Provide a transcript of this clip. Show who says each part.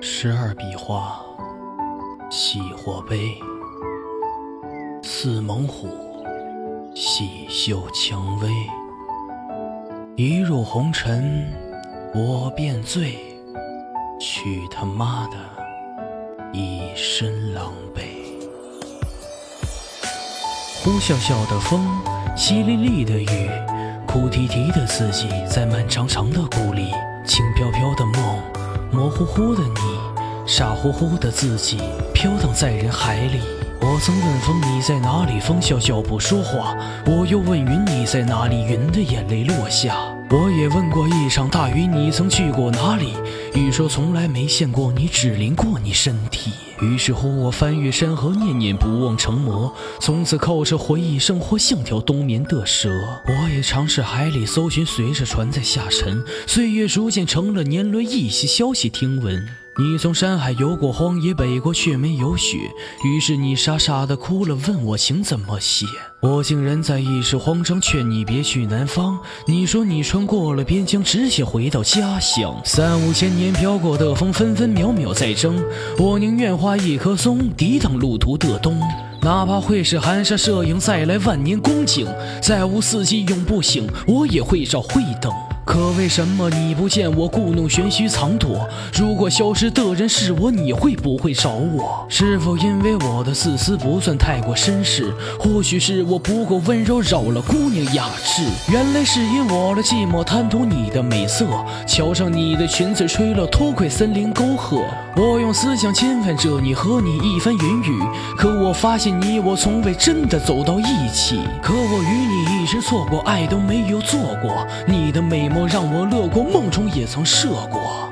Speaker 1: 十二笔画，喜或悲；似猛虎，细嗅蔷薇。一入红尘，我便醉。去他妈的，一身狼狈。呼啸啸的风，淅沥沥的雨，哭啼啼的自己，在漫长长的故里，呼呼的你，傻乎乎的自己，飘荡在人海里。我曾问风你在哪里，风笑笑不说话。我又问云你在哪里，云的眼泪落下。我也问过一场大雨，你曾去过哪里？雨说从来没见过你，只淋过你身体。于是乎，我翻越山河，念念不忘成魔。从此靠着回忆生活，像条冬眠的蛇。我也尝试海里搜寻，随着船在下沉。岁月逐渐成了年轮，一些消息听闻。你从山海游过荒野，北国却没有雪。于是你傻傻的哭了，问我情怎么写。我竟然在一时慌张，劝你别去南方。你说你穿过了边疆，只想回到家乡。三五千年飘过的风，分分秒秒在争。我宁愿画一棵松，抵挡路途的冬。哪怕会是寒沙射影，再来万年光景。再无四季永不醒，我也会照会等。可为什么你不见我故弄玄虚藏躲？如果消失的人是我，你会不会找我？是否因为我的自私不算太过绅士？或许是我不够温柔，扰了姑娘雅致。原来是因我的寂寞贪图你的美色，瞧上你的裙子，吹了偷窥森林沟壑。我用思想侵犯着你，和你一番云雨。可我发现你我从未真的走到一起。可我与你一直错过，爱都没有做过。你的美让我乐过，梦中也曾射过。